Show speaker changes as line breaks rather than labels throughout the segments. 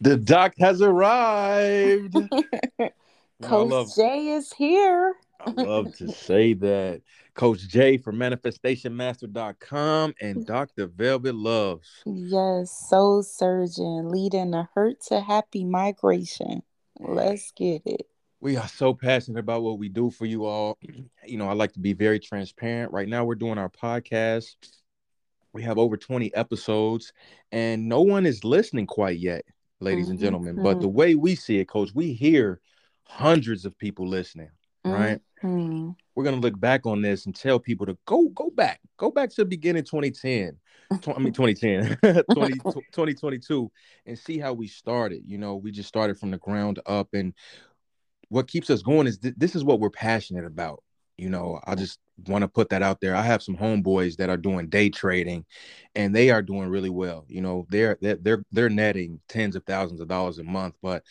The doc has arrived.
Coach
love-
Jay is here.
I love to say that. Coach J from manifestationmaster.com and Dr. Velvet Loves.
Yes, soul surgeon leading a hurt to happy migration. Let's get it.
We are so passionate about what we do for you all. You know, I like to be very transparent. Right now, we're doing our podcast. We have over 20 episodes, and no one is listening quite yet, ladies and
Mhm,
gentlemen. But the way we see it, Coach, we hear hundreds of people listening, right?
Mhm.
we're gonna look back on this and tell people to go go back go back to the beginning 2010 i mean 2010 20, 2022 and see how we started you know we just started from the ground up and what keeps us going is th- this is what we're passionate about you know i just want to put that out there i have some homeboys that are doing day trading and they are doing really well you know they're they're they're, netting tens of thousands of dollars a month but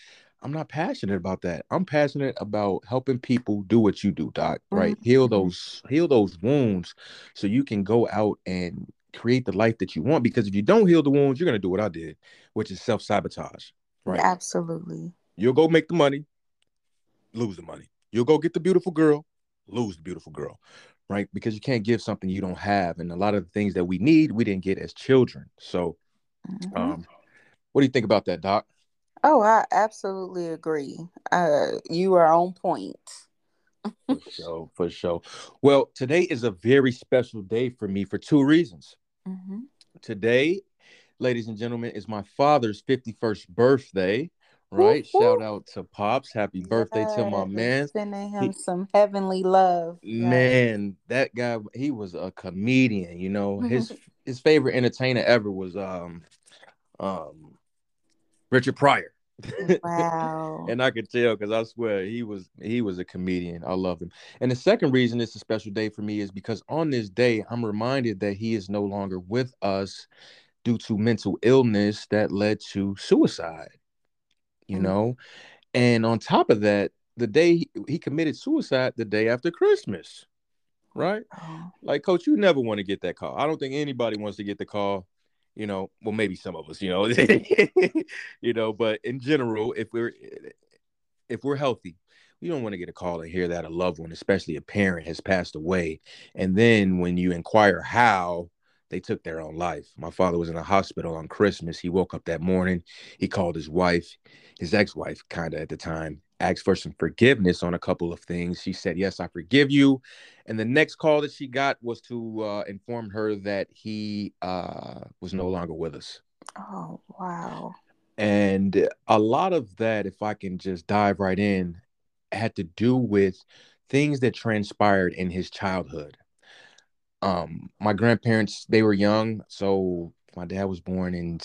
I'm not passionate about that. I'm passionate about helping people do what you do, Doc. Right? Heal
Mhm.
those heal those wounds so you can go out and create the life that you want. Because if you don't heal the wounds, you're gonna do what I did, which is self-sabotage. Right.
Absolutely.
You'll go make the money, lose the money. You'll go get the beautiful girl, lose the beautiful girl. Right? Because you can't give something you don't have. And a lot of the things that we need, we didn't get as children. So
Mhm.
um what do you think about that, Doc?
oh, I absolutely agree. Uh, you are on point.
For sure, for sure. Well, today is a very special day for me for two reasons.
Mhm.
Today, ladies and gentlemen, is my father's 51st birthday. Right?
Whoop,
Shout out to Pops. Happy birthday to my man.
Sending him
He-
some heavenly love. Yes.
Man, that guy, he was a comedian, you know. His his favorite entertainer ever was um um Richard Pryor.
Wow.
and I could tell because I swear he was he was a comedian. I love him. And the second reason it's a special day for me is because on this day I'm reminded that he is no longer with us due to mental illness that led to suicide. You
Mm.
know, and on top of that, the day he, he committed suicide, the day after Christmas, right?
Oh,
Like, coach, you never want to get that call. I don't think anybody wants to get the call. You know, well, maybe some of us, you know, you know, but in general, if we're if we're healthy, we don't want to get a call and hear that a loved one, especially a parent, has passed away. And then when you inquire how they took their own life, my father was in a hospital on Christmas. He woke up that morning. He called his wife, his ex-wife, kind of at the time, asked for some forgiveness on a couple of things. She said, "Yes, I forgive you." And the next call that she got was to uh, inform her that he uh, was no longer with us.
oh wow.
And a lot of that, if I can just dive right in, had to do with things that transpired in his childhood. Um, my grandparents, they were young, so my dad was born in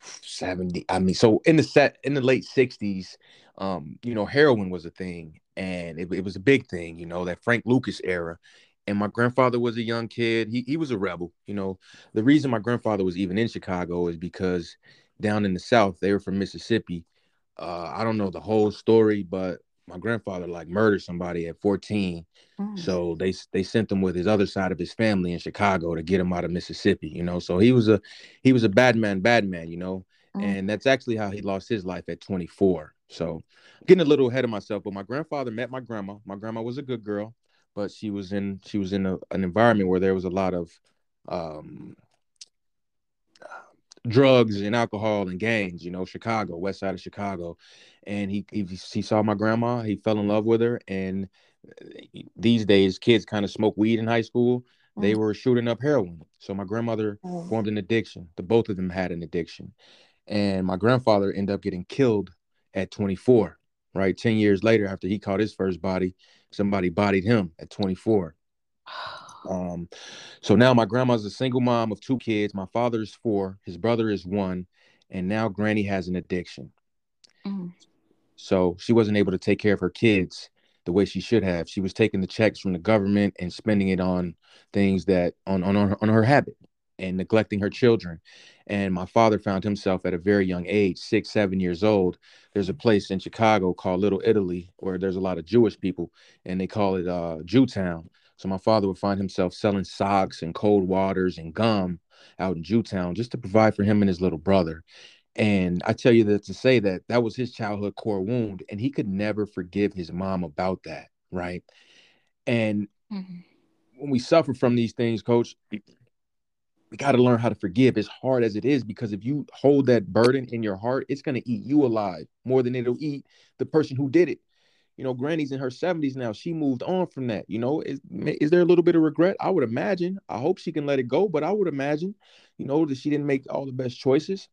70. I mean, so in the set in the late 60s, um, you know, heroin was a thing, and it, it was a big thing, you know, that Frank Lucas era. And my grandfather was a young kid. He he was a rebel, you know. The reason my grandfather was even in Chicago is because down in the South, they were from Mississippi. Uh, I don't know the whole story, but my grandfather like murdered somebody at 14.
Mm.
So they they sent him with his other side of his family in Chicago to get him out of Mississippi, you know. So he was a he was a bad man, bad man, you know.
Mm.
And that's actually how he lost his life at 24. So I'm getting a little ahead of myself, but my grandfather met my grandma. My grandma was a good girl, but she was in she was in a, an environment where there was a lot of um drugs and alcohol and gangs, you know, Chicago, west side of Chicago. And he he, he saw my grandma, he fell in love with her. And uh, these days, kids kind of smoke weed in high school. They
Mm.
were shooting up heroin. So my grandmother
Oh.
formed an addiction. The both of them had an addiction. And my grandfather ended up getting killed at 24, right? 10 years later, after he caught his first body, somebody bodied him at 24. Um, so now my grandma's a single mom of two kids. My father is four, his brother is one, and now Granny has an addiction.
Mm.
So she wasn't able to take care of her kids the way she should have. She was taking the checks from the government and spending it on things that on on her, on her habit and neglecting her children. And my father found himself at a very young age, six, seven years old. There's a place in Chicago called Little Italy where there's a lot of Jewish people, and they call it uh, Jewtown. So my father would find himself selling socks and cold waters and gum out in Jewtown just to provide for him and his little brother. And I tell you that to say that that was his childhood core wound, and he could never forgive his mom about that, right? And mm-hmm. when we suffer from these things, coach, we got to learn how to forgive as hard as it is because if you hold that burden in your heart, it's going to eat you alive more than it'll eat the person who did it. You know, Granny's in her 70s now. She moved on from that. You know, is, is there a little bit of regret? I would imagine. I hope she can let it go, but I would imagine, you know, that she didn't make all the best choices.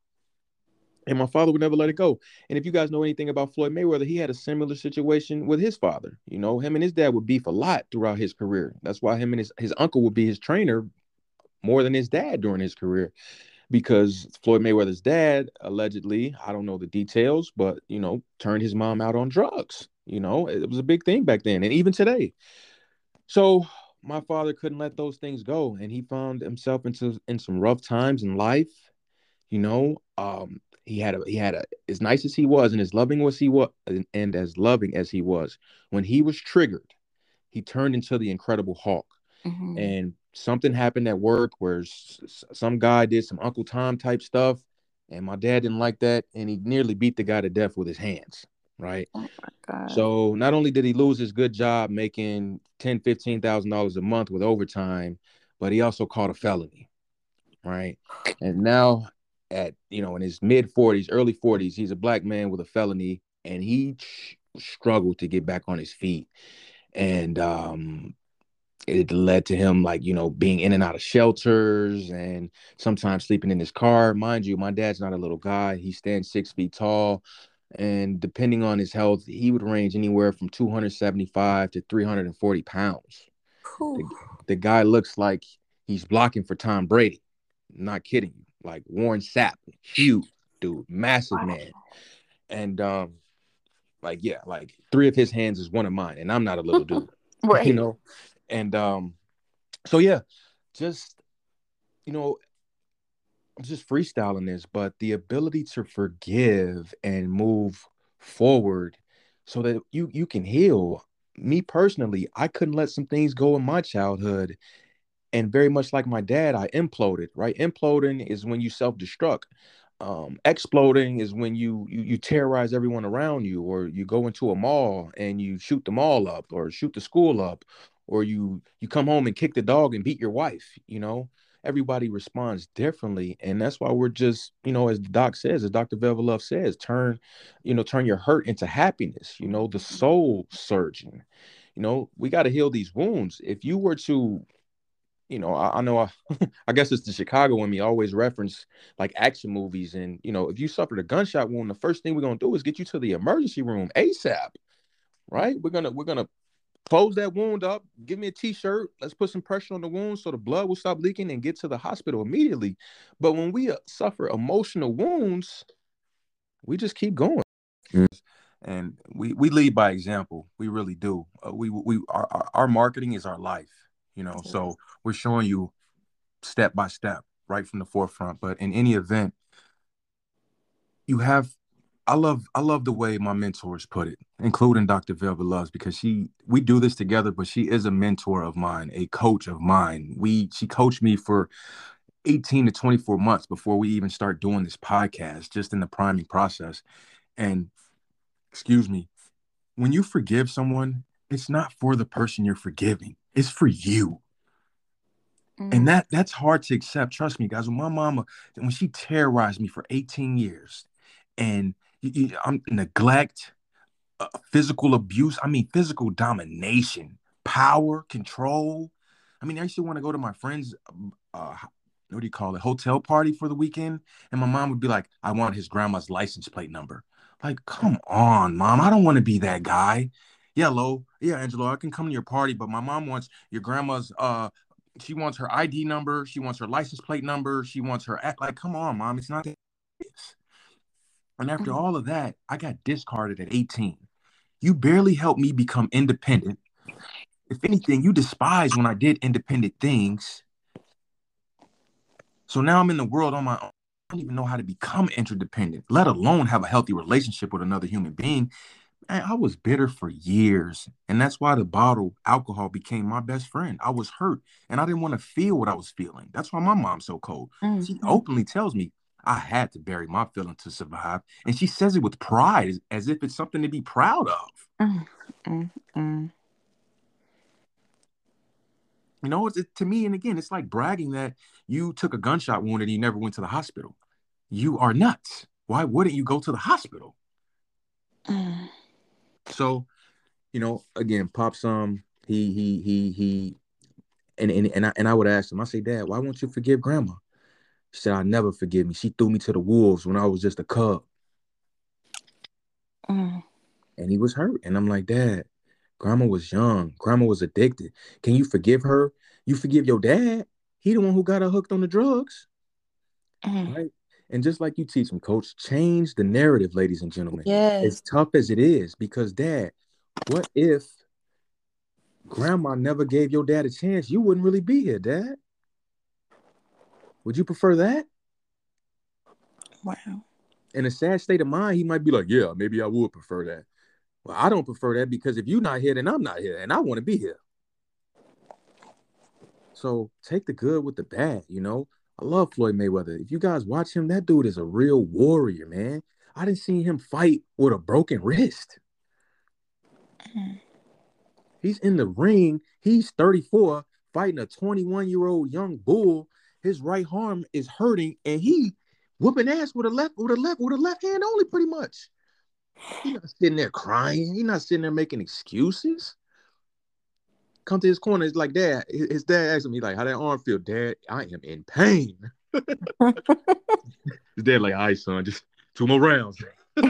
And my father would never let it go. And if you guys know anything about Floyd Mayweather, he had a similar situation with his father. You know, him and his dad would beef a lot throughout his career. That's why him and his, his uncle would be his trainer more than his dad during his career because Floyd Mayweather's dad allegedly, I don't know the details, but you know, turned his mom out on drugs. You know, it was a big thing back then and even today. So my father couldn't let those things go and he found himself into in some rough times in life. You know, um, he had a he had a as nice as he was and as loving as he was and, as loving as he was, when he was triggered, he turned into the incredible Hulk. Mm-hmm. And something happened at work where some guy did some Uncle Tom type stuff, and my dad didn't like that, and he nearly beat the guy to death with his hands. Right. Oh so not only did he lose his good job making ten, fifteen thousand dollars a month with overtime, but he also caught a felony. Right. And now at you know in his mid 40s, early 40s, he's a black man with a felony, and he struggled to get back on his feet. And um, it led to him like you know being in and out of shelters and sometimes sleeping in his car mind you my dad's not a little guy he stands six feet tall and depending on his health he would range anywhere from 275 to 340 pounds. The, the, guy looks like he's blocking for tom brady. Not kidding you. Like warren sapp huge dude massive wow. man. And um like yeah like three of his hands is one of mine and i'm not a little dude right. you know? And um so yeah just you know I'm just freestyling this but the ability to forgive and move forward so that you you can heal. Me personally i couldn't let some things go in my childhood and very much like my dad i imploded right? Imploding is when you self-destruct. Um, exploding is when you, you you terrorize everyone around you or you go into a mall and you shoot them all up or shoot the school up or you you come home and kick the dog and beat your wife you know everybody responds differently and that's why we're just you know as the doc says as dr velvet love says turn you know turn your hurt into happiness you know the soul surgeon. You know we got to heal these wounds. If you were to you know i, I know I, I guess it's the chicago in me always reference like action movies and you know if you suffered a gunshot wound the first thing we're going to do is get you to the emergency room asap right? We're gonna we're gonna close that wound up, give me a t-shirt, let's put some pressure on the wound so the blood will stop leaking and get to the hospital immediately. But when we uh, suffer emotional wounds, we just keep going. And we we lead by example. We really do. Uh, we we our, our marketing is our life, you know. So we're showing you step by step right from the forefront. But in any event, you have I love I love the way my mentors put it, including Dr. Velvet Loves, because she we do this together, but she is a mentor of mine, a coach of mine. We she coached me for 18 to 24 months before we even start doing this podcast, just in the priming process. And excuse me, when you forgive someone, it's not for the person you're forgiving, it's for you. Mm-hmm. And that that's hard to accept. Trust me, guys. When my mama, when she terrorized me for 18 years, and I'm neglect, uh, physical abuse. I mean, physical domination, power, control. I mean, I used to want to go to my friend's, uh, what do you call it, hotel party for the weekend, and my mom would be like, "I want his grandma's license plate number." Like, come on, mom, I don't want to be that guy. Yeah, Lo, yeah, Angelo, I can come to your party, but my mom wants your grandma's uh she wants her ID number, she wants her license plate number, she wants her act like, come on, mom, it's not that. And after mm-hmm. all of that, I got discarded at 18. You barely helped me become independent. If anything, you despised when I did independent things. So now I'm in the world on my own. I don't even know how to become interdependent, let alone have a healthy relationship with another human being. Man, I was bitter for years. And that's why the bottle alcohol became my best friend. I was hurt and I didn't want to feel what I was feeling. That's why my mom's so cold. Mm-hmm. She openly tells me, I had to bury my feelings to survive. And she says it with pride, as if it's something to be proud of. Mm, mm, mm. You know, it's it, to me, and again, it's like bragging that you took a gunshot wound and you never went to the hospital. You are nuts. Why wouldn't you go to the hospital? Mm. So, you know, again, Pop's um, he he he he, and and and I and I would ask him. I say, Dad, why won't you forgive Grandma? She said, I'll never forgive me. She threw me to the wolves when I was just a cub." Mm. And he was hurt, and I'm like, Dad, Grandma was young. Grandma was addicted. Can you forgive her? You forgive your dad. He the one who got her hooked on the drugs. Mm. Right? And just like you teach me, coach, change the narrative, ladies and gentlemen. Yes. As tough as it is, because dad, what if grandma never gave your dad a chance? You wouldn't really be here, dad. Would you prefer that? Wow. In a sad state of mind, he might be like, Yeah, maybe I would prefer that. Well, I don't prefer that because if you're not here, then I'm not here, and I want to be here. So take the good with the bad, you know. I love Floyd Mayweather. If you guys watch him, that dude is a real warrior, man. I didn't see him fight with a broken wrist. Mm. He's in the ring. He's 34, fighting a 21 year old young bull. His right arm is hurting, and he whooping ass with a left, with a left, with a left hand only, pretty much. He's not sitting there crying. He's not sitting there making excuses. Come to his corner. It's like, Dad. His dad asking me, like, how that arm feel, Dad? I am in pain. his dad, like, all right, son, just two more rounds.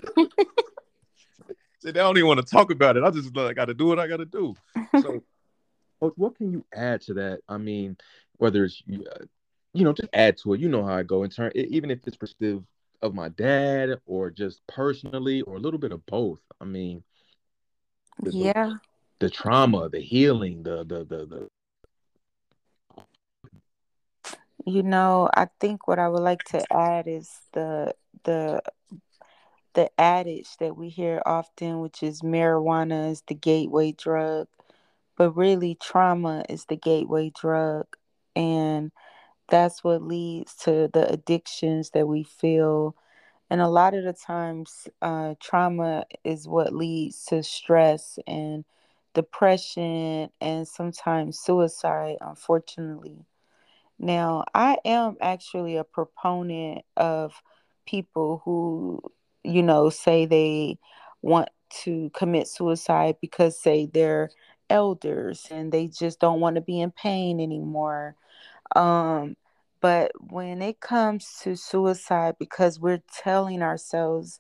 Said, I don't even want to talk about it. I just like, got to do what I got to do. So, what can you add to that? I mean, whether it's, uh, you know, just add to it. You know how I go in turn, even if it's perspective of my dad or just personally or a little bit of both. I mean, the, yeah, the, the trauma, the healing, the the the the.
You know, I think what I would like to add is the the the adage that we hear often, which is marijuana is the gateway drug, but really trauma is the gateway drug, and that's what leads to the addictions that we feel. And a lot of the times, uh, trauma is what leads to stress and depression and sometimes suicide, unfortunately. Now, I am actually a proponent of people who, you know, say they want to commit suicide because, say, they're elders and they just don't want to be in pain anymore. Um, but when it comes to suicide, because we're telling ourselves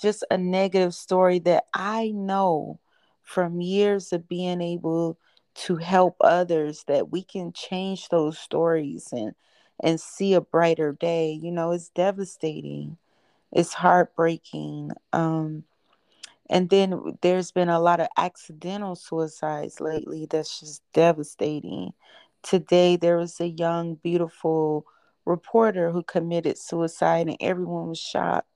just a negative story that I know from years of being able to help others that we can change those stories and and see a brighter day you know it's devastating. It's heartbreaking um and then there's been a lot of accidental suicides lately that's just devastating today there was a young, beautiful reporter who committed suicide, and everyone was shocked.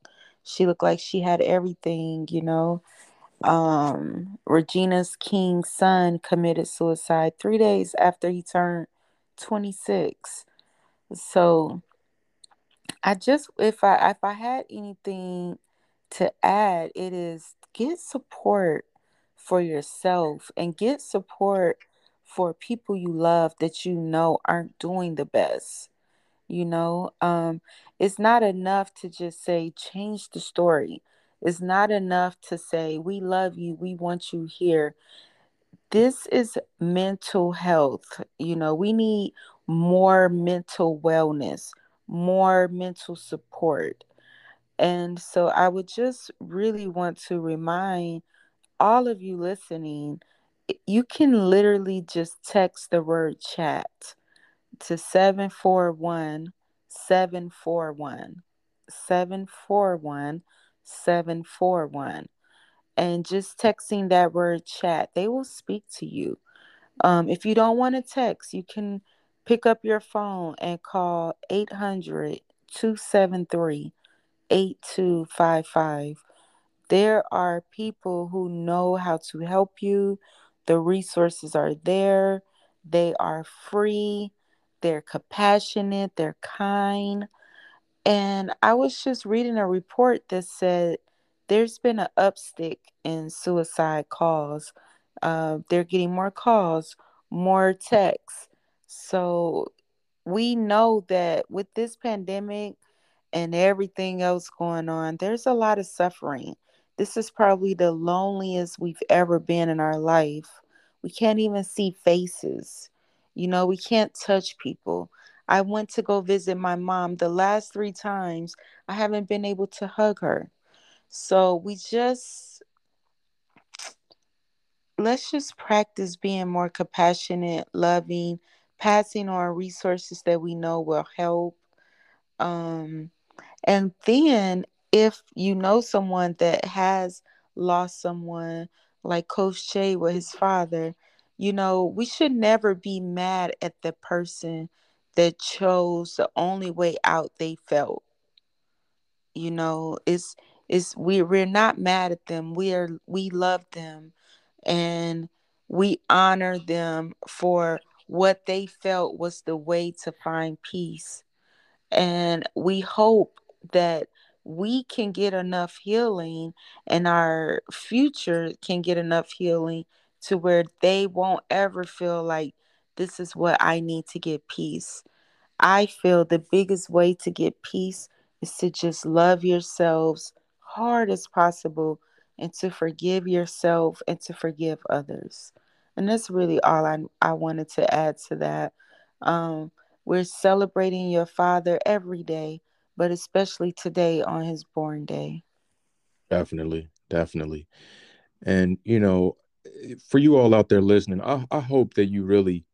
She looked like she had everything, you know. Um, Regina's King's son committed suicide three days after he turned 26. So I just if I if I had anything to add, it is get support for yourself and get support for people you love that you know aren't doing the best you know? Um it's not enough to just say change the story. It's not enough to say we love you we want you here. This is mental health you know? We need more mental wellness more mental support. And so i would just really want to remind all of you listening you can literally just text the word chat to 741 741 741 741 and just texting that word chat they will speak to you. Um, if you don't want to text you can pick up your phone and call 800 273 8255 there are people who know how to help you the resources are there, they are free, they're compassionate, they're kind. And I was just reading a report that said there's been an upstick in suicide calls. Uh, they're getting more calls, more texts. So we know that with this pandemic and everything else going on, there's a lot of suffering. This is probably the loneliest we've ever been in our life. We can't even see faces. You know, we can't touch people. I went to go visit my mom the last three times. I haven't been able to hug her. So we just let's just practice being more compassionate, loving, passing on resources that we know will help. Um, and then if you know someone that has lost someone, like Coach J with his father, you know, we should never be mad at the person that chose the only way out they felt. You know, it's it's we we're not mad at them. We are we love them and we honor them for what they felt was the way to find peace. And we hope that we can get enough healing and our future can get enough healing to where they won't ever feel like this is what I need to get peace. I feel the biggest way to get peace is to just love yourselves hard as possible and to forgive yourself and to forgive others. And that's really all I, I wanted to add to that. Um, we're celebrating your father every day, but especially today on his born day.
Definitely, definitely. And, you know, for you all out there listening, I, I hope that you really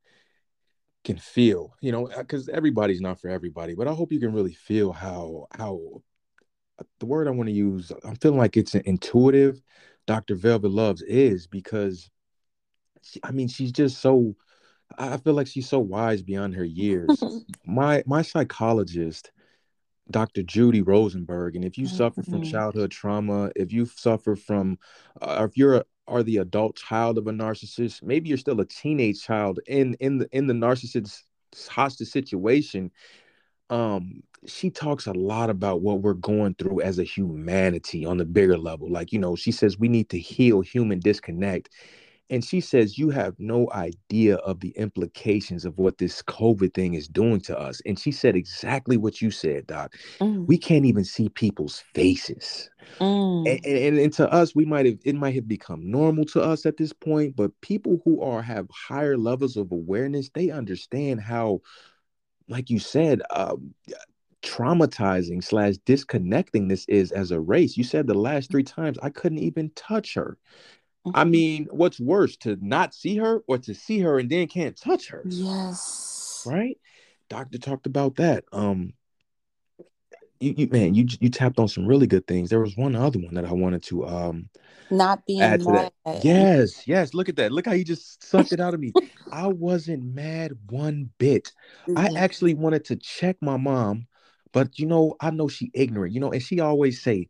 can feel, you know, because everybody's not for everybody, but I hope you can really feel how, how the word I want to use, I'm feeling like it's an intuitive. Dr. Velvet Loves is because, she, I mean, she's just so. I feel like she's so wise beyond her years. my my psychologist, Dr. Judy Rosenberg, and if you suffer from mm-hmm. childhood trauma, if you suffer from, uh, if you're a, are the adult child of a narcissist, maybe you're still a teenage child in in the in the narcissist hostage situation. Um, she talks a lot about what we're going through as a humanity on the bigger level. Like, you know, she says we need to heal human disconnect. And she says, you have no idea of the implications of what this COVID thing is doing to us. And she said exactly what you said, Doc. Mm. We can't even see people's faces. Mm. And, and, and, to us, we might have it might have become normal to us at this point, but people who are have higher levels of awareness, they understand how, like you said, um, traumatizing slash disconnecting this is as a race. You said the last three times I couldn't even touch her. I mean, what's worse to not see her or to see her and then can't touch her?
Yes.
Right? Doctor talked about that. Um you, you man, you you tapped on some really good things. There was one other one that I wanted to um
not being add to mad.
that. Yes, yes. Look at that. Look how you just sucked it out of me. I wasn't mad one bit. Mm-hmm. I actually wanted to check my mom but you know, I know she ignorant, you know, and she always say,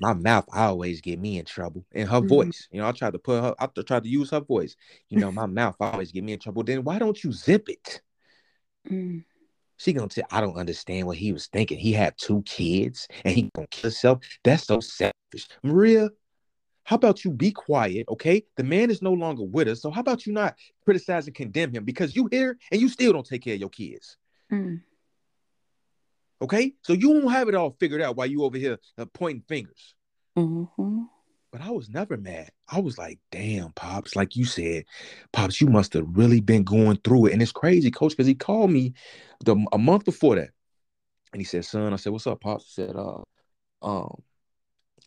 my mouth always get me in trouble. and her mm-hmm. voice, you know, I tried to put her, I tried to use her voice. You know, my mouth always get me in trouble. Then why don't you zip it? Mm. She gonna say, I don't understand what he was thinking. He had two kids and he gonna kill himself. That's so selfish. Maria, how about you be quiet? Okay. The man is no longer with us. So how about you not criticize and condemn him because you here and you still don't take care of your kids? Mm. Okay, so you won't have it all figured out while you over here uh, pointing fingers. Mm-hmm. But I was never mad. I was like, damn, pops, like you said, pops, you must have really been going through it. And it's crazy, coach, because he called me the a month before that, and he said, son, I said, what's up, pops? He said, uh, um,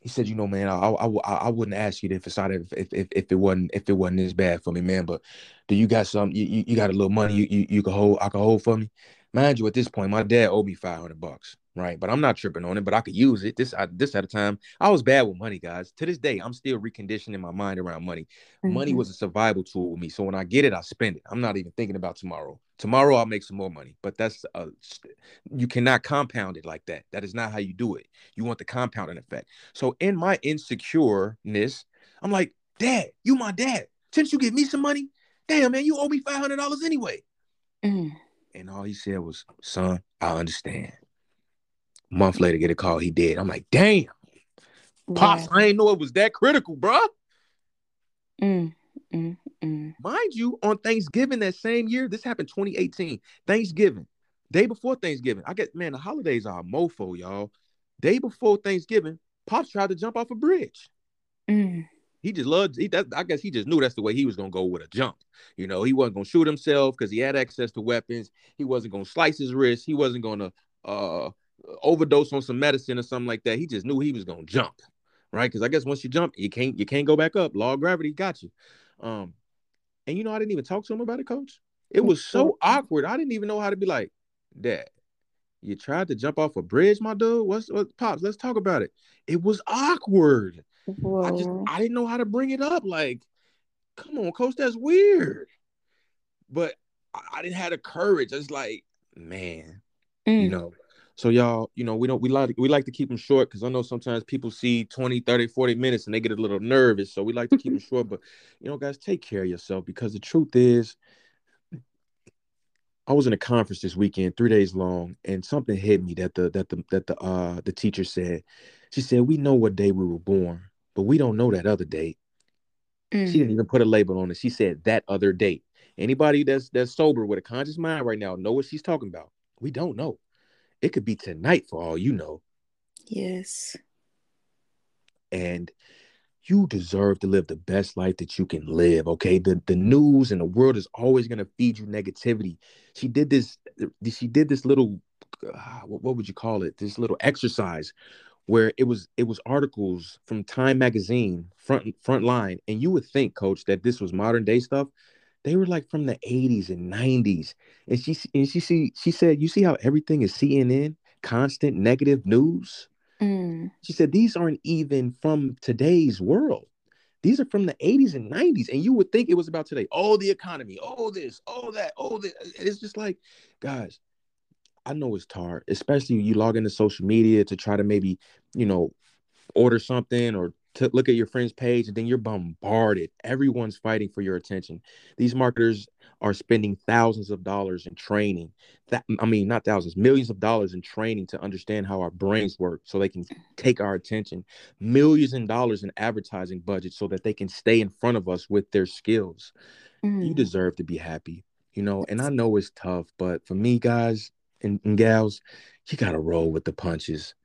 he said, you know, man, I, I, I wouldn't ask you if it's not if, if if it wasn't if it wasn't this bad for me, man. But do you got some? You, you got a little money you, you you can hold? I can hold for me. Mind you, at this point, my dad owed me 500 bucks, right? But I'm not tripping on it, but I could use it. This I, this at a time, I was bad with money, guys. To this day, I'm still reconditioning my mind around money. Mm-hmm. Money was a survival tool with me. So when I get it, I spend it. I'm not even thinking about tomorrow. Tomorrow I'll make some more money, but that's uh, you cannot compound it like that. That is not how you do it. You want the compounding effect. So in my insecureness, I'm like, Dad, you my dad. Since you give me some money, damn man, you owe me five hundred dollars anyway. Mm. And all he said was, son, I understand. month later, get a call, he did. I'm like, damn, pops, I ain't know it was that critical, bro.
Mm, mm, mm.
Mind you, on Thanksgiving that same year, this happened 2018, Thanksgiving, day before Thanksgiving. I get man, the holidays are a mofo, y'all. Day before Thanksgiving, Pops tried to jump off a bridge.
Mm.
He just loved. He, that, I guess he just knew that's the way he was gonna go with a jump. You know, he wasn't gonna shoot himself because he had access to weapons. He wasn't gonna slice his wrist. He wasn't gonna uh, overdose on some medicine or something like that. He just knew he was gonna jump, right? Because I guess once you jump, you can't you can't go back up. Law of gravity got you. Um, and you know, I didn't even talk to him about it, coach. It was so awkward. I didn't even know how to be like, Dad, you tried to jump off a bridge, my dude. What's what pops? Let's talk about it. It was awkward.
Whoa.
I just I didn't know how to bring it up. Like, come on, coach, that's weird. But I, I didn't have the courage. It's like, man,
Mm.
you know. So y'all, you know, we don't we like we like to keep them short because I know sometimes people see 20, 30, 40 minutes and they get a little nervous. So we like to keep them short. But you know, guys, take care of yourself because the truth is, I was in a conference this weekend, three days long, and something hit me that the that the that the uh the teacher said. She said, We know what day we were born, but we don't know that other date.
Mm.
She didn't even put a label on it. She said that other date. Anybody that's that's sober with a conscious mind right now know what she's talking about. We don't know. It could be tonight for all you know.
Yes.
And you deserve to live the best life that you can live. Okay. The the news and the world is always gonna feed you negativity. She did this, she did this little uh, what, what would you call it? This little exercise where it was it was articles from Time magazine front front line, and you would think, coach, that this was modern day stuff. They were like from the 80s and 90s. And she and she see she said, You see how everything is CNN, constant negative news?
Mm.
She said, These aren't even from today's world. These are from the 80s and 90s. And you would think it was about today. Oh, the economy, oh, this, oh, that, oh, this. It's just like, guys, I know it's hard, especially you log into social media to try to maybe, you know, order something or to look at your friend's page and then you're bombarded. Everyone's fighting for your attention. These marketers are spending thousands of dollars in training. That I mean, not thousands, millions of dollars in training to understand how our brains work so they can take our attention. Millions in dollars in advertising budget so that they can stay in front of us with their skills. You
Mm.
deserve to be happy, you know. And I know it's tough, but for me, guys and, and gals, you gotta roll with the punches.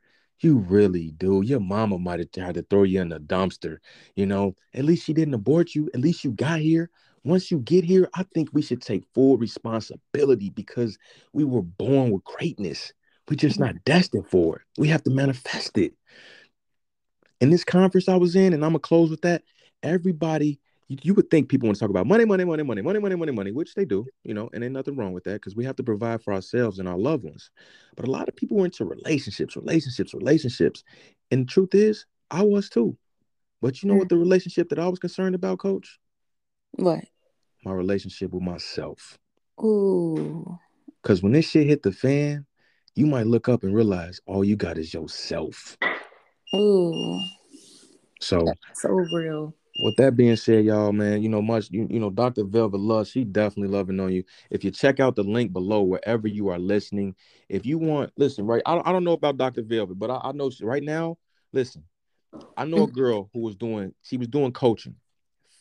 You really do. Your mama might have tried to throw you in the dumpster, you know. At least she didn't abort you. At least you got here. Once you get here, I think we should take full responsibility because we were born with greatness. We're just not destined for it. We have to manifest it. In this conference I was in, and I'm gonna close with that. Everybody, you, would think people want to talk about money, money, money, money, money, money, money, money, which they do, you know, and ain't nothing wrong with that because we have to provide for ourselves and our loved ones. But a lot of people are into relationships, relationships, relationships. And the truth is, I was too. But you know what mm. the relationship that I was concerned about, coach?
What?
My relationship with myself.
Ooh.
Because when this shit hit the fan, you might look up and realize all you got is yourself.
Ooh.
So
So real.
With that being said, y'all, man, you know, much you, you know, Dr. Velvet Love, she definitely loving on you. If you check out the link below wherever you are listening, if you want, listen, right? I don't, I don't know about Dr. Velvet, but I, I know she- right now, listen, I know a girl who was doing, she was doing coaching,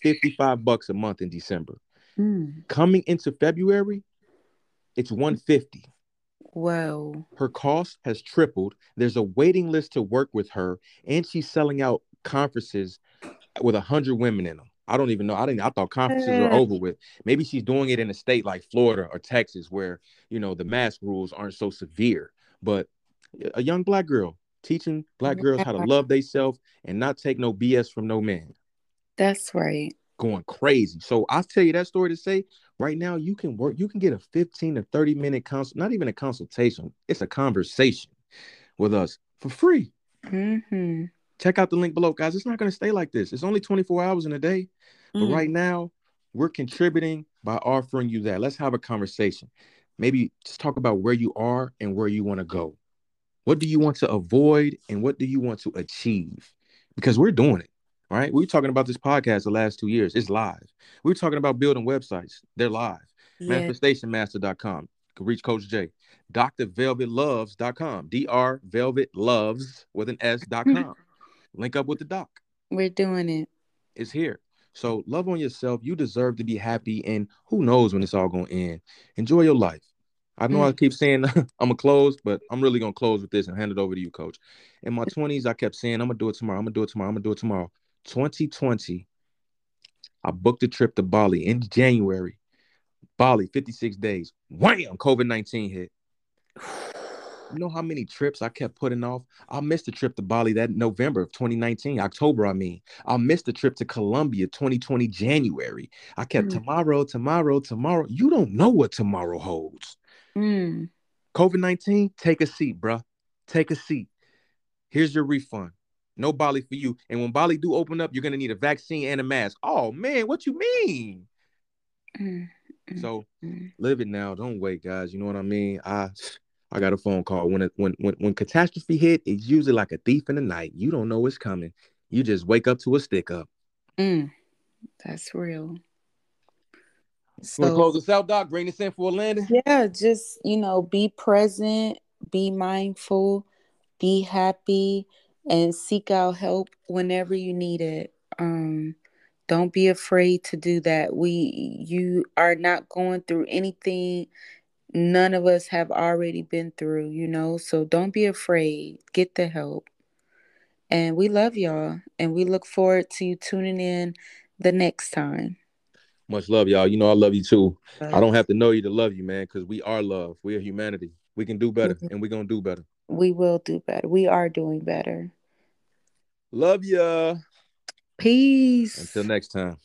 55 bucks a month in December.
Mm.
Coming into February, it's 150.
Wow.
Her cost has tripled. There's a waiting list to work with her, and she's selling out conferences with a hundred women in them. I don't even know. I didn't. I thought conferences are over with. Maybe she's doing it in a state like Florida or Texas, where you know the mask rules aren't so severe. But a young black girl teaching black girls how to love themselves and not take no BS from no man.
That's right.
Going crazy. So I'll tell you that story to say right now you can work. You can get a 15 to 30 minute consult. Not even a consultation. It's a conversation with us for free.
Mm-hmm.
Check out the link below, guys. It's not going to stay like this. It's only 24 hours in a day. But
Mm.
right now, we're contributing by offering you that. Let's have a conversation. Maybe just talk about where you are and where you want to go. What do you want to avoid and what do you want to achieve? Because we're doing it, right? We were talking about this podcast the last two years. It's live. We were talking about building websites. They're live.
Yeah.
Manifestationmaster.com. can reach Coach J. DrVelvetLoves.com. D-R Velvet Loves with an S.com. Link up with the doc.
We're doing it.
It's here. So love on yourself. You deserve to be happy. And who knows when it's all gonna end. Enjoy your life. I know mm. I keep saying I'm gonna close, but I'm really gonna close with this and hand it over to you, coach. In my 20s, I kept saying, I'm gonna do it tomorrow, I'm gonna do it tomorrow, I'm gonna do it tomorrow. 2020, I booked a trip to Bali in January. Bali, 56 days. Wham! COVID 19 hit. You know how many trips I kept putting off? I missed the trip to Bali that November of 2019, October, I mean. I missed the trip to Colombia 2020, January. I kept mm. tomorrow, tomorrow, tomorrow. You don't know what tomorrow holds. Mm. COVID 19, take a seat, bruh. Take a seat. Here's your refund. No Bali for you. And when Bali do open up, you're gonna need a vaccine and a mask. Oh man, what you mean? Mm. So mm. live it now. Don't wait, guys. You know what I mean? I I got a phone call. When it when when when catastrophe hit, it's usually like a thief in the night. You don't know what's coming. You just wake up to a stick up.
Mm, that's real.
So, Want to close us out, Doc? Bring this in for a landing.
Yeah, just you know, be present, be mindful, be happy, and seek out help whenever you need it. Um, don't be afraid to do that. We, you are not going through anything none of us have already been through, you know. So don't be afraid. Get the help. And we love y'all, and we look forward to you tuning in the next time.
Much love, y'all. You know I love you too. I don't have to know you to love you, man, because we are love. We are humanity. We can do better, mm-hmm. and we're gonna do better.
We will do better. We are doing better.
Love ya.
Peace.
Until next time.